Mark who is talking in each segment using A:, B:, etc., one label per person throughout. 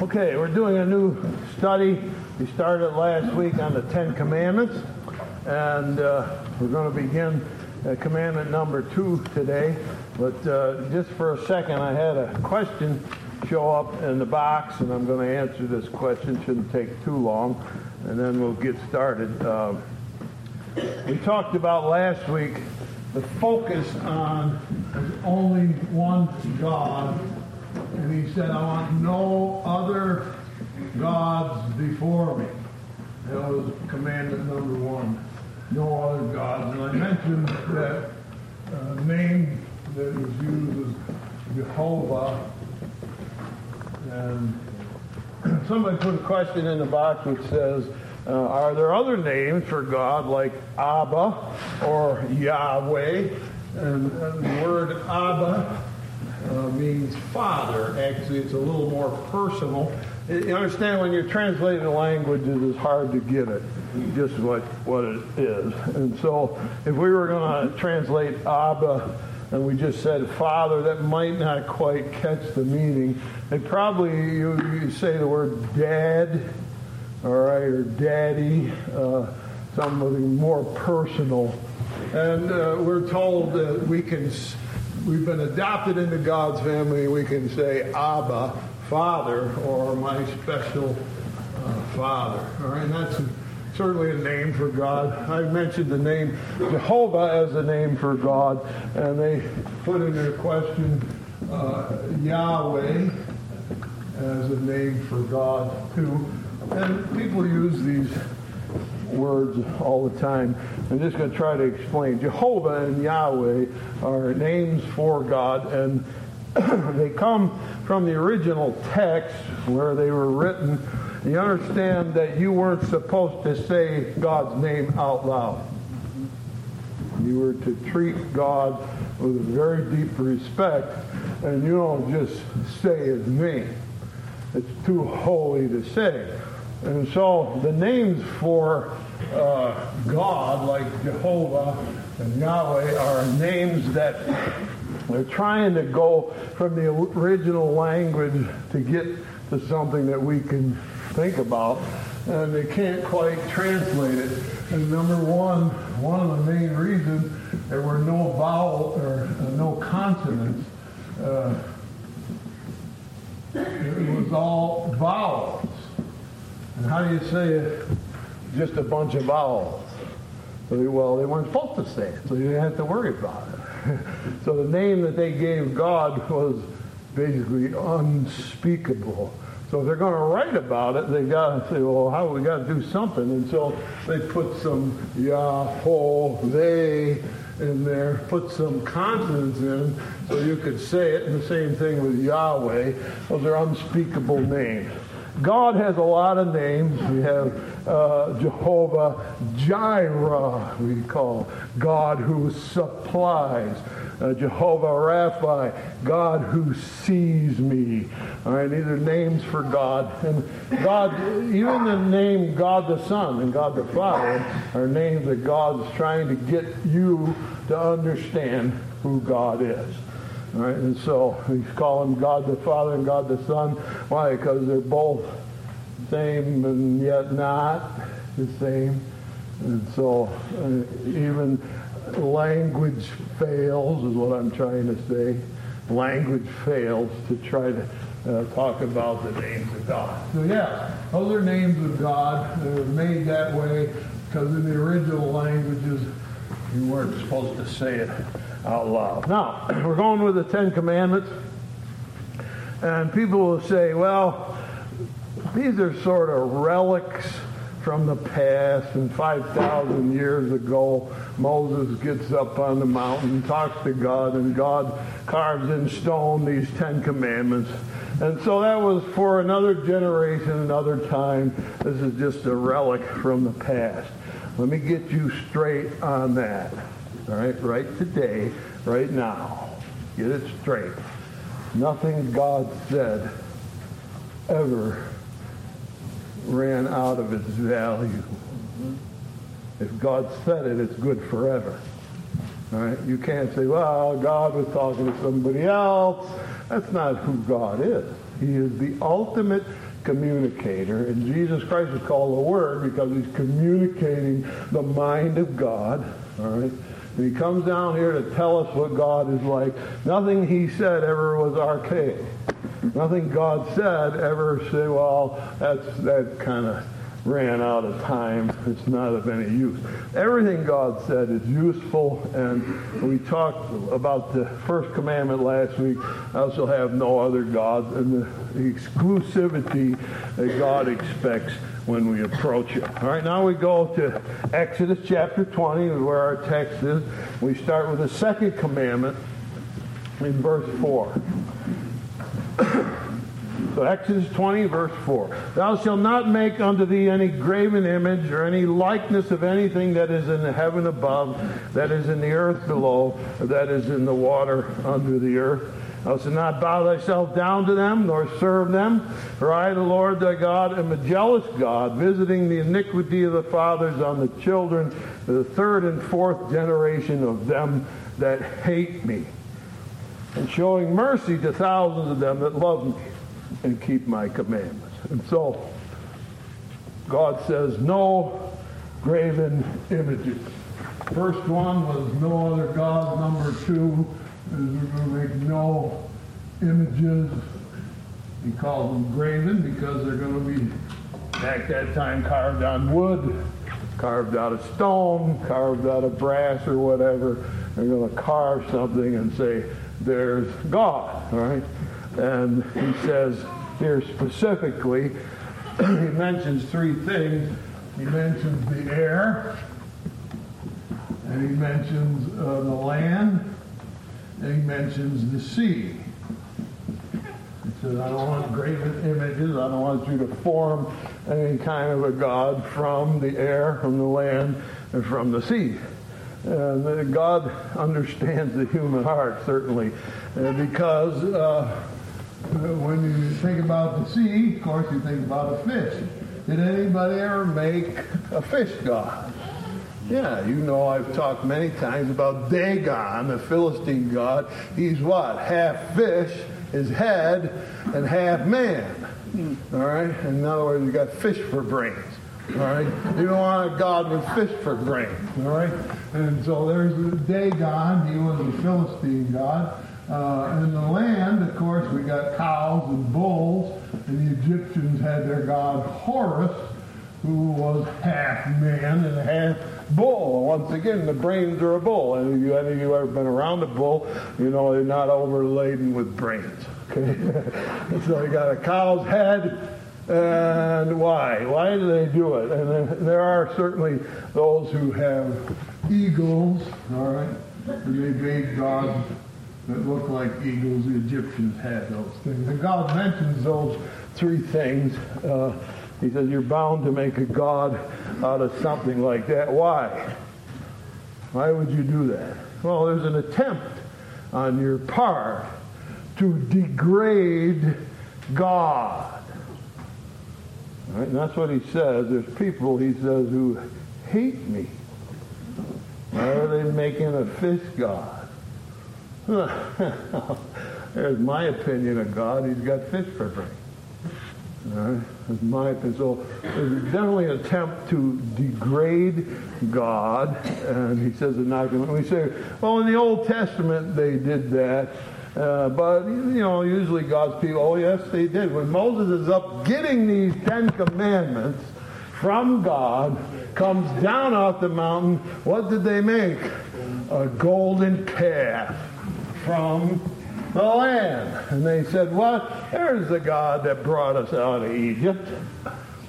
A: Okay, we're doing a new study. We started last week on the Ten Commandments, and uh, we're going to begin uh, commandment number two today. But uh, just for a second, I had a question show up in the box, and I'm going to answer this question. Shouldn't take too long, and then we'll get started. Uh, we talked about last week the focus on only one God and he said, I want no other gods before me. That was commandment number one. No other gods. And I mentioned that uh, name that was used was Jehovah. And somebody put a question in the box which says, uh, are there other names for God like Abba or Yahweh? And, and the word Abba uh, means father. Actually, it's a little more personal. You understand when you're translating a language, it is hard to get it, just what, what it is. And so if we were going to translate Abba and we just said father, that might not quite catch the meaning. And probably you, you say the word dad, all right, or daddy, uh, something more personal. And uh, we're told that we can we've been adopted into God's family, we can say Abba, Father, or my special uh, Father. All right, that's certainly a name for God. I mentioned the name Jehovah as a name for God, and they put in their question uh, Yahweh as a name for God too. And people use these words all the time. I'm just going to try to explain. Jehovah and Yahweh are names for God, and they come from the original text where they were written. You understand that you weren't supposed to say God's name out loud. You were to treat God with a very deep respect, and you don't just say his name. It's too holy to say. And so the names for uh, God, like Jehovah and Yahweh, are names that they're trying to go from the original language to get to something that we can think about, and they can't quite translate it. And number one, one of the main reasons there were no vowel or uh, no consonants. Uh, it was all vowels. And how do you say it? Just a bunch of vowels. Well, they weren't supposed to say it, so you didn't have to worry about it. so the name that they gave God was basically unspeakable. So if they're going to write about it, they got to say, well, how we got to do something. And so they put some Yahweh in there, put some consonants in so you could say it. And the same thing with Yahweh. Those are unspeakable names. God has a lot of names. We have uh, Jehovah Jireh, we call God who supplies. Uh, Jehovah Rapha, God who sees me. All right, these are names for God. And God, even the name God the Son and God the Father are names that God is trying to get you to understand who God is. Right, and so we call him God the Father and God the Son. Why? Because they're both same and yet not the same. And so uh, even language fails is what I'm trying to say. Language fails to try to uh, talk about the names of God. So yeah, those are names of God. They were made that way because in the original languages you weren't supposed to say it out loud. Now, we're going with the Ten Commandments. And people will say, well, these are sort of relics from the past. And 5,000 years ago, Moses gets up on the mountain, talks to God, and God carves in stone these Ten Commandments. And so that was for another generation, another time. This is just a relic from the past. Let me get you straight on that. All right, right today, right now. Get it straight. Nothing God said ever ran out of its value. If God said it, it's good forever. All right? You can't say, well, God was talking to somebody else. That's not who God is. He is the ultimate communicator. And Jesus Christ is called the Word because he's communicating the mind of God. All right? And he comes down here to tell us what God is like. Nothing he said ever was archaic. Nothing God said ever said, well, that's that kind of ran out of time. It's not of any use. Everything God said is useful, and we talked about the first commandment last week. I shall have no other gods, and the exclusivity that God expects when we approach it. All right, now we go to Exodus chapter 20, where our text is. We start with the second commandment in verse 4. So Exodus 20, verse 4. Thou shalt not make unto thee any graven image or any likeness of anything that is in the heaven above, that is in the earth below, that is in the water under the earth. Thou shalt not bow thyself down to them, nor serve them. For I, the Lord thy God, am a jealous God, visiting the iniquity of the fathers on the children, the third and fourth generation of them that hate me, and showing mercy to thousands of them that love me and keep my commandments. And so, God says, no graven images. First one was no other God. Number two we're going to make no images. He calls them graven because they're going to be, at that time, carved on wood, carved out of stone, carved out of brass or whatever. They're going to carve something and say, there's God, all right? And he says here specifically, he mentions three things. He mentions the air, and he mentions uh, the land, and he mentions the sea. He says, I don't want graven images. I don't want you to form any kind of a God from the air, from the land, and from the sea. And God understands the human heart, certainly, uh, because uh, when you think about the sea, of course, you think about a fish. Did anybody ever make a fish god? Yeah, you know I've talked many times about Dagon, the Philistine god. He's what? Half fish, his head, and half man. All right? In other words, you got fish for brains. All right? You don't want a god with fish for brains. All right? And so there's Dagon. He was a Philistine god. Uh, in the land, of course, we got cows and bulls, and the Egyptians had their god Horus, who was half man and half bull. Once again, the brains are a bull. And if you, any of you ever been around a bull, you know they're not overladen with brains. Okay, so you got a cow's head. And why? Why do they do it? And there are certainly those who have eagles, all right, and they made gods that look like eagles. The Egyptians had those things. And God mentions those three things. Uh, he says, You're bound to make a God out of something like that. Why? Why would you do that? Well, there's an attempt on your part to degrade God. Right? And that's what he says. There's people, he says, who hate me. Why are they making a fish God? There's my opinion of God. He's got fish for brains. Right? That's my opinion. So definitely an attempt to degrade God, and he says it's not. We say, well, in the Old Testament they did that, uh, but you know, usually God's people. Oh, yes, they did. When Moses is up getting these Ten Commandments from God, comes down off the mountain. What did they make? A golden calf from the land. And they said, What? There's the God that brought us out of Egypt.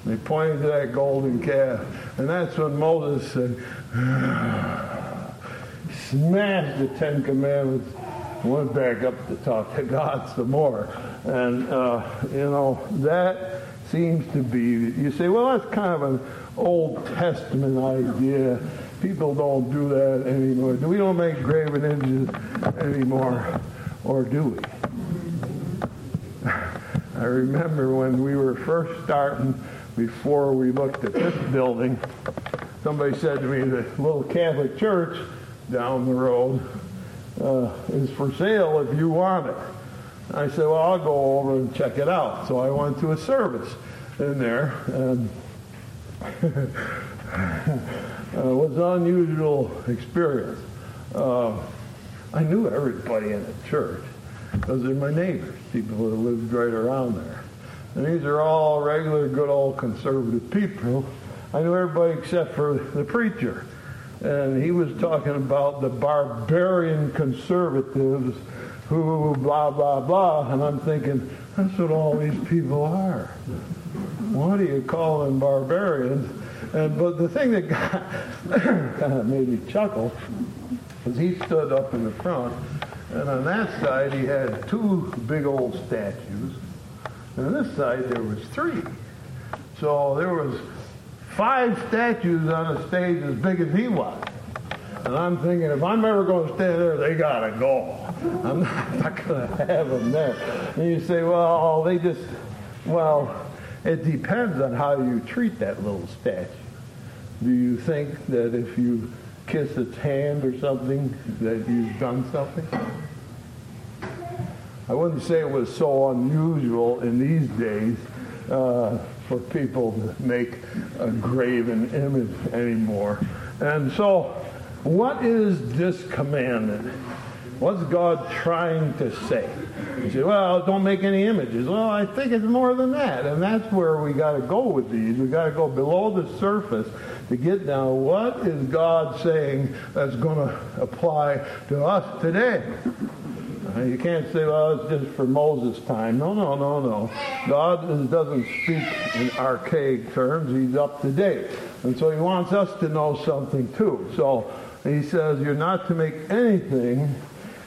A: They pointed to that golden calf. And that's when Moses said, smashed the Ten Commandments, went back up to talk to God some more. And, uh, you know, that seems to be, you say, well, that's kind of an Old Testament idea. People don't do that anymore. We don't make graven images anymore, or do we? I remember when we were first starting, before we looked at this building, somebody said to me, the little Catholic church down the road uh, is for sale if you want it. I said, well, I'll go over and check it out. So I went to a service in there, and it was an unusual experience. Uh, I knew everybody in the church Those they're my neighbors, people that lived right around there. And these are all regular, good old conservative people. I knew everybody except for the preacher. And he was talking about the barbarian conservatives who blah, blah, blah. And I'm thinking, that's what all these people are. What do you call them barbarians? And but the thing that got, kind of made me chuckle was he stood up in the front, and on that side he had two big old statues, and on this side there was three. So there was five statues on a stage as big as he was. And I'm thinking, if I'm ever going to stay there, they got to go. I'm not, not going to have them there. And you say, well, they just, well, it depends on how you treat that little statue. Do you think that if you kiss its hand or something, that you've done something? I wouldn't say it was so unusual in these days uh, for people to make a graven image anymore. And so, what is this commandment? What's God trying to say? You say, well, don't make any images. Well, I think it's more than that. And that's where we got to go with these. We got to go below the surface to get down what is God saying that's going to apply to us today. You can't say, well, it's just for Moses' time. No, no, no, no. God doesn't speak in archaic terms. He's up to date. And so he wants us to know something too. So he says, you're not to make anything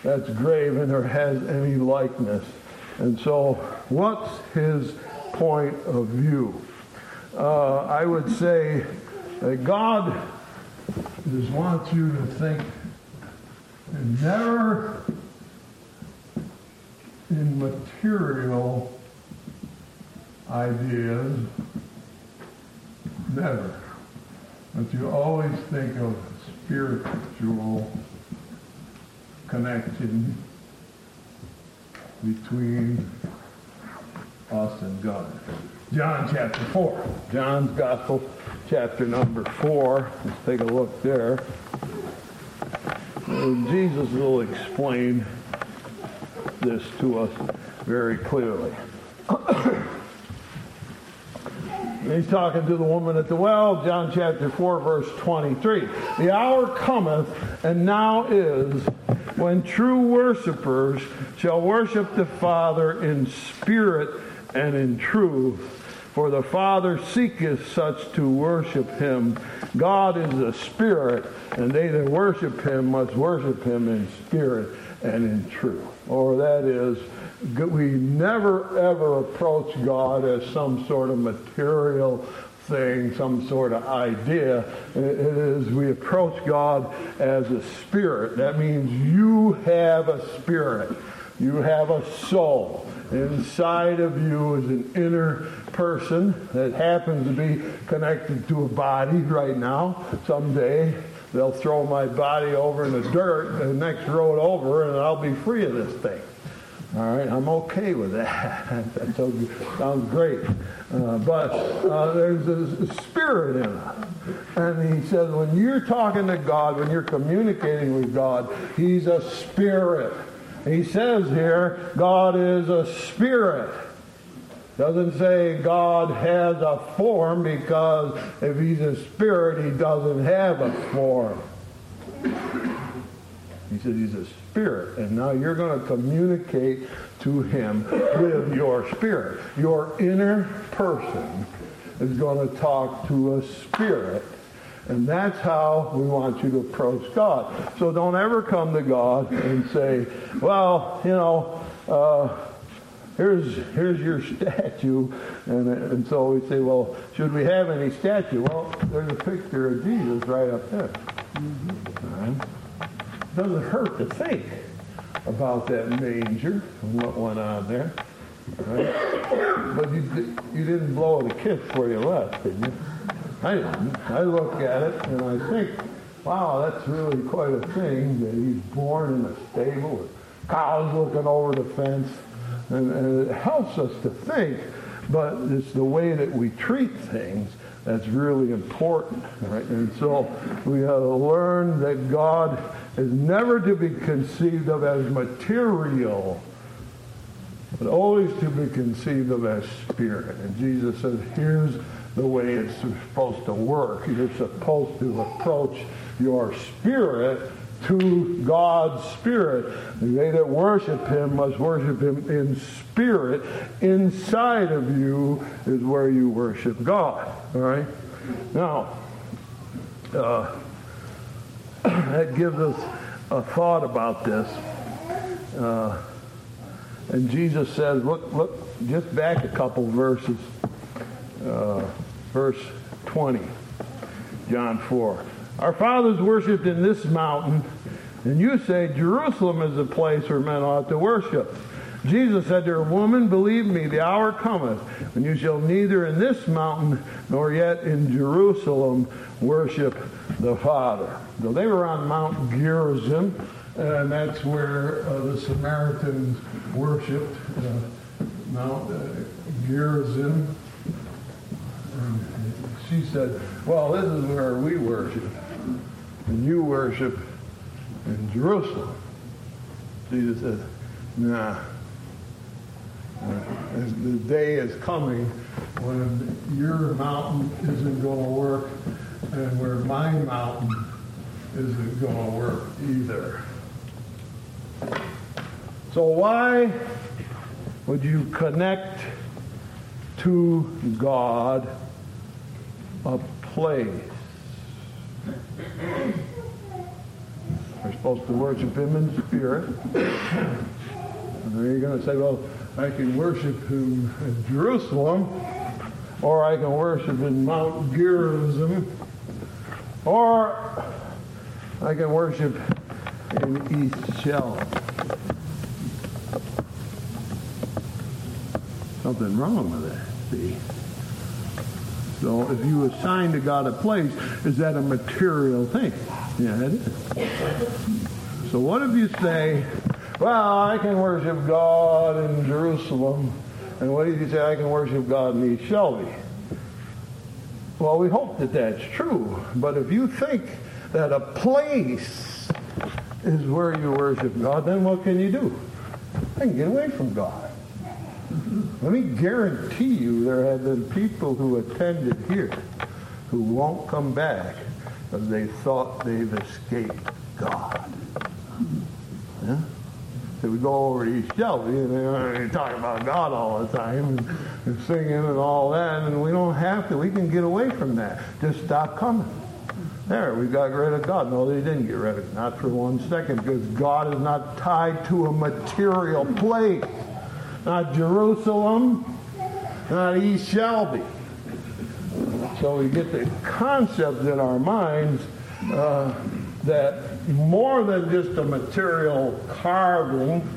A: that's graven or has any likeness. And so, what's his point of view? Uh, I would say that God just wants you to think never in material ideas, never. But you always think of spiritual connection between us and God. John chapter 4. John's Gospel, chapter number 4. Let's take a look there. Jesus will explain this to us very clearly. He's talking to the woman at the well, John chapter 4, verse 23. The hour cometh, and now is, when true worshipers shall worship the Father in spirit and in truth. For the Father seeketh such to worship him. God is a spirit, and they that worship him must worship him in spirit and in truth. Or that is, we never ever approach God as some sort of material thing, some sort of idea. It is we approach God as a spirit. That means you have a spirit. You have a soul. Inside of you is an inner person that happens to be connected to a body right now. Someday they'll throw my body over in the dirt the next road over and I'll be free of this thing. All right, I'm okay with that. that sounds great. Uh, but uh, there's a spirit in us. And he says, when you're talking to God, when you're communicating with God, he's a spirit. He says here, God is a spirit. Doesn't say God has a form because if he's a spirit, he doesn't have a form. He said he's a spirit. And now you're going to communicate to him with your spirit. Your inner person is going to talk to a spirit. And that's how we want you to approach God. So don't ever come to God and say, well, you know, uh, here's here's your statue and and so we say well should we have any statue well there's a picture of jesus right up there mm-hmm. right? Doesn't hurt to think about that manger and what went on there. Right? But you, you didn't blow a kiss before you left, did you? I didn't. I look at it and I think, wow, that's really quite a thing that he's born in a stable with cows looking over the fence. And, and it helps us to think, but it's the way that we treat things that's really important, right? And so we have to learn that God is never to be conceived of as material, but always to be conceived of as spirit. And Jesus says, here's the way it's supposed to work. You're supposed to approach your spirit to God's Spirit. They that worship Him must worship Him in spirit. Inside of you is where you worship God. All right? Now, uh, that gives us a thought about this. Uh, and Jesus says, look, look, just back a couple verses. Uh, verse 20, John 4. Our fathers worshipped in this mountain, and you say Jerusalem is the place where men ought to worship. Jesus said to her, Woman, believe me, the hour cometh when you shall neither in this mountain nor yet in Jerusalem worship the Father. So they were on Mount Gerizim, and that's where uh, the Samaritans worshipped. Uh, Mount uh, Gerizim. And she said, Well, this is where we worship and you worship in Jerusalem. Jesus said, nah. The day is coming when your mountain isn't going to work and where my mountain isn't going to work either. So why would you connect to God a place? We're supposed to worship him in spirit. And then you're going to say, well, I can worship him in Jerusalem, or I can worship in Mount Gerizim, or I can worship in East Shell. Something wrong with that, see? So if you assign to God a place, is that a material thing? Yeah, it is. So what if you say, well, I can worship God in Jerusalem, and what if you say I can worship God in East Shelby? Well, we hope that that's true. But if you think that a place is where you worship God, then what can you do? I can get away from God. Let me guarantee you there have been people who attended here who won't come back because they thought they've escaped God. Yeah? We go over to East Shelby and they talk about God all the time and, and singing and all that, and we don't have to. We can get away from that. Just stop coming. There, we got rid of God. No, they didn't get rid of it. Not for one second, because God is not tied to a material place not Jerusalem, not East Shelby. So we get the concept in our minds uh, that more than just a material carving,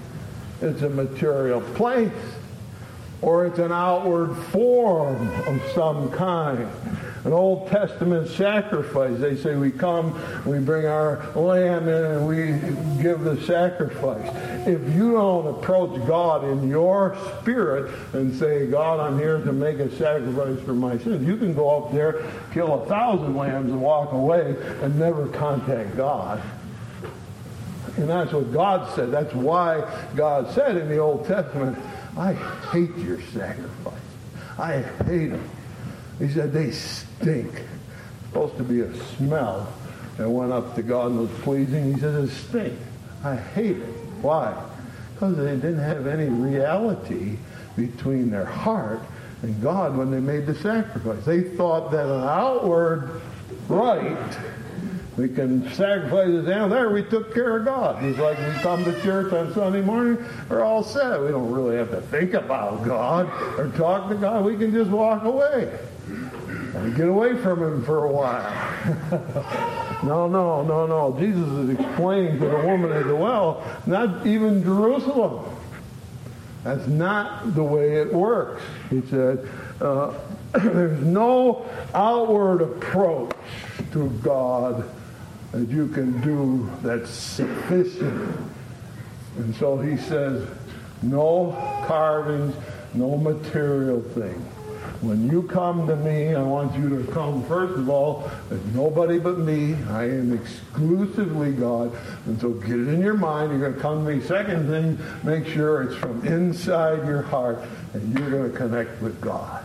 A: it's a material place or it's an outward form of some kind an Old Testament sacrifice. They say we come, we bring our lamb in, and we give the sacrifice. If you don't approach God in your spirit and say, God, I'm here to make a sacrifice for my sins, you can go up there, kill a thousand lambs, and walk away and never contact God. And that's what God said. That's why God said in the Old Testament, I hate your sacrifice. I hate them. He said, they stink. It's supposed to be a smell that went up to God and was pleasing. He says, it stink. I hate it. Why? Because they didn't have any reality between their heart and God when they made the sacrifice. They thought that an outward rite we can sacrifice this animal. There, we took care of God. Just like we come to church on Sunday morning, we're all set. We don't really have to think about God or talk to God. We can just walk away and get away from Him for a while. no, no, no, no. Jesus is explaining to the woman at the well, not even Jerusalem. That's not the way it works. He said, uh, there's no outward approach to God that you can do that's sufficient. And so he says, No carvings, no material thing. When you come to me, I want you to come, first of all, as nobody but me. I am exclusively God. And so get it in your mind. You're going to come to me. Second thing, make sure it's from inside your heart and you're going to connect with God.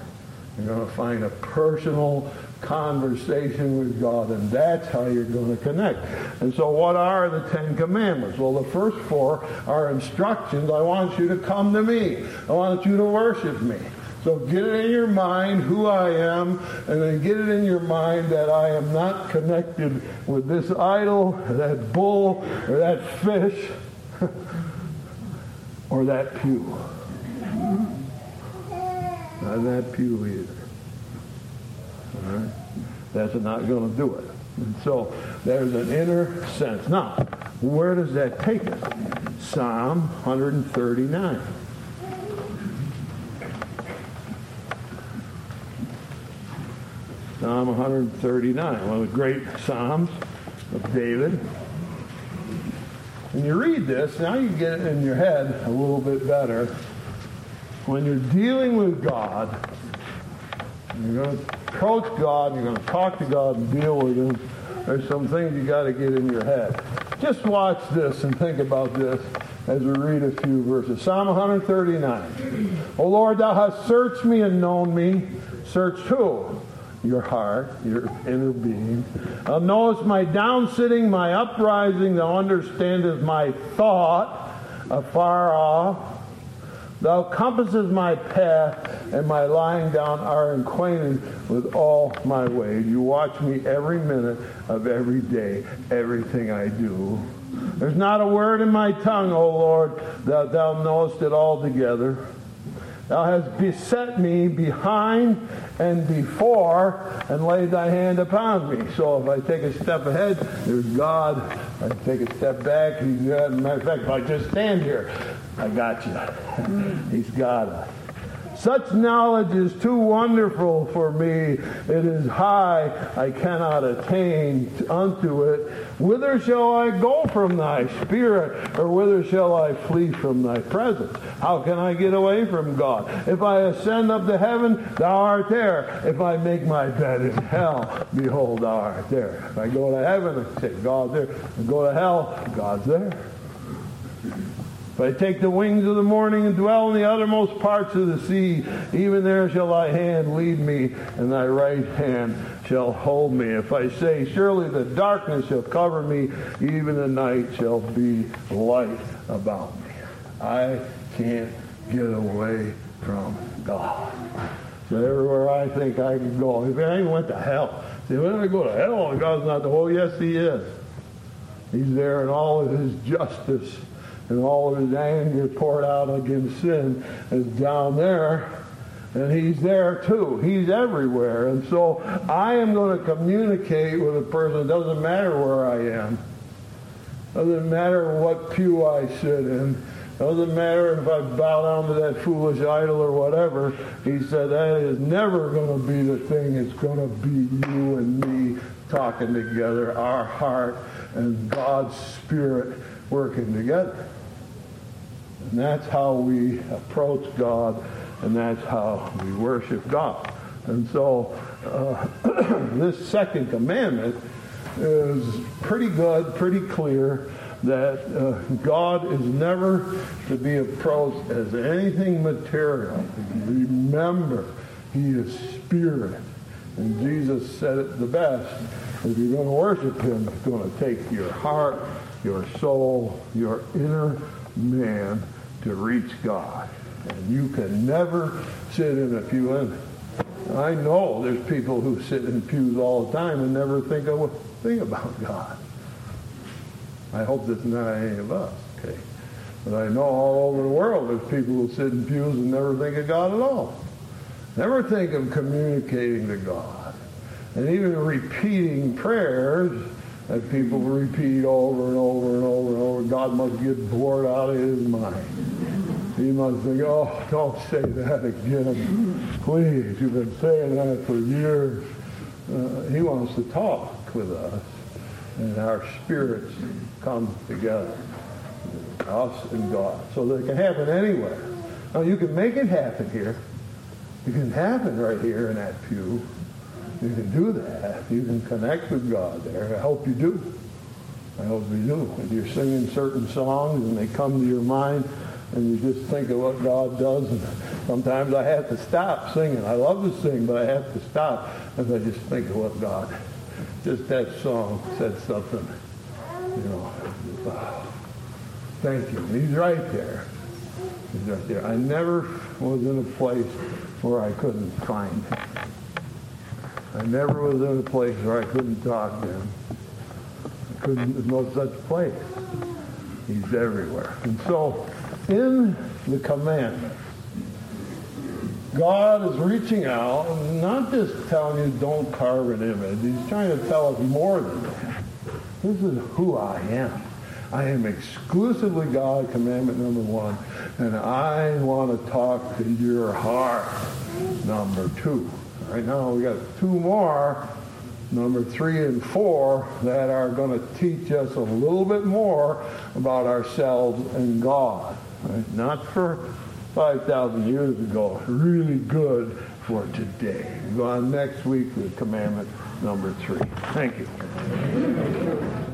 A: You're going to find a personal conversation with God, and that's how you're going to connect. And so, what are the Ten Commandments? Well, the first four are instructions. I want you to come to me. I want you to worship me. So get it in your mind who I am, and then get it in your mind that I am not connected with this idol, that bull, or that fish, or that pew. Not that pew either. All right? That's not going to do it. And so there's an inner sense. Now, where does that take us? Psalm 139. Psalm 139, one of the great Psalms of David. When you read this, now you get it in your head a little bit better. When you're dealing with God, you're going to approach God, you're going to talk to God and deal with Him, there's some things you got to get in your head. Just watch this and think about this as we read a few verses. Psalm 139. O Lord, thou hast searched me and known me. Search who? Your heart, your inner being. Uh, thou knowest my downsitting, my uprising. Thou understandest my thought afar off. Thou compassest my path, and my lying down are acquainted with all my ways. You watch me every minute of every day, everything I do. There's not a word in my tongue, O Lord, that thou knowest it altogether. Thou hast beset me behind and before and laid thy hand upon me. So if I take a step ahead, there's God. If I take a step back, he's God. Matter of fact, if I just stand here, I got you. he's got us. Such knowledge is too wonderful for me. It is high, I cannot attain unto it. Whither shall I go from thy spirit, or whither shall I flee from thy presence? How can I get away from God? If I ascend up to heaven, thou art there. If I make my bed in hell, behold, thou art there. If I go to heaven, I say, God's there. If I go to hell, God's there. I take the wings of the morning and dwell in the uttermost parts of the sea, even there shall thy hand lead me, and thy right hand shall hold me. If I say, Surely the darkness shall cover me, even the night shall be light about me. I can't get away from God. So everywhere I think I can go, if I went to hell, say, when I go to hell, God's not the whole. Yes, He is. He's there in all of His justice and all of his anger poured out against sin is down there. And he's there too. He's everywhere. And so I am going to communicate with a person. It doesn't matter where I am. Doesn't matter what pew I sit in. Doesn't matter if I bow down to that foolish idol or whatever. He said that is never going to be the thing. It's going to be you and me talking together, our heart and God's Spirit working together. And that's how we approach God, and that's how we worship God. And so uh, this second commandment is pretty good, pretty clear that uh, God is never to be approached as anything material. Remember, He is spirit. And Jesus said it the best. If you're going to worship Him, it's going to take your heart, your soul, your inner man to reach God. And you can never sit in a pew. And I know there's people who sit in pews all the time and never think of a thing about God. I hope that's not any of us, okay? But I know all over the world there's people who sit in pews and never think of God at all. Never think of communicating to God. And even repeating prayers that people repeat over and over and over and over. God must get bored out of his mind. He must think, oh, don't say that again. Please, you've been saying that for years. Uh, he wants to talk with us, and our spirits come together. us and God. So that it can happen anywhere. Now you can make it happen here. It can happen right here in that pew. You can do that. You can connect with God there. I hope you do. I hope you do. If you're singing certain songs and they come to your mind and you just think of what God does. And sometimes I have to stop singing. I love to sing, but I have to stop as I just think of what God. Just that song said something. You know. Thank you. He's right there. He's right there. I never was in a place where I couldn't find him. I never was in a place where I couldn't talk to him. I couldn't, there's no such place. He's everywhere. And so, in the commandment, God is reaching out, not just telling you don't carve an image. He's trying to tell us more than that. This is who I am. I am exclusively God, commandment number one, and I want to talk to your heart, number two. Right now we got two more, number three and four, that are going to teach us a little bit more about ourselves and God. Right? Not for 5,000 years ago, really good for today. Go on next week with commandment number three. Thank you.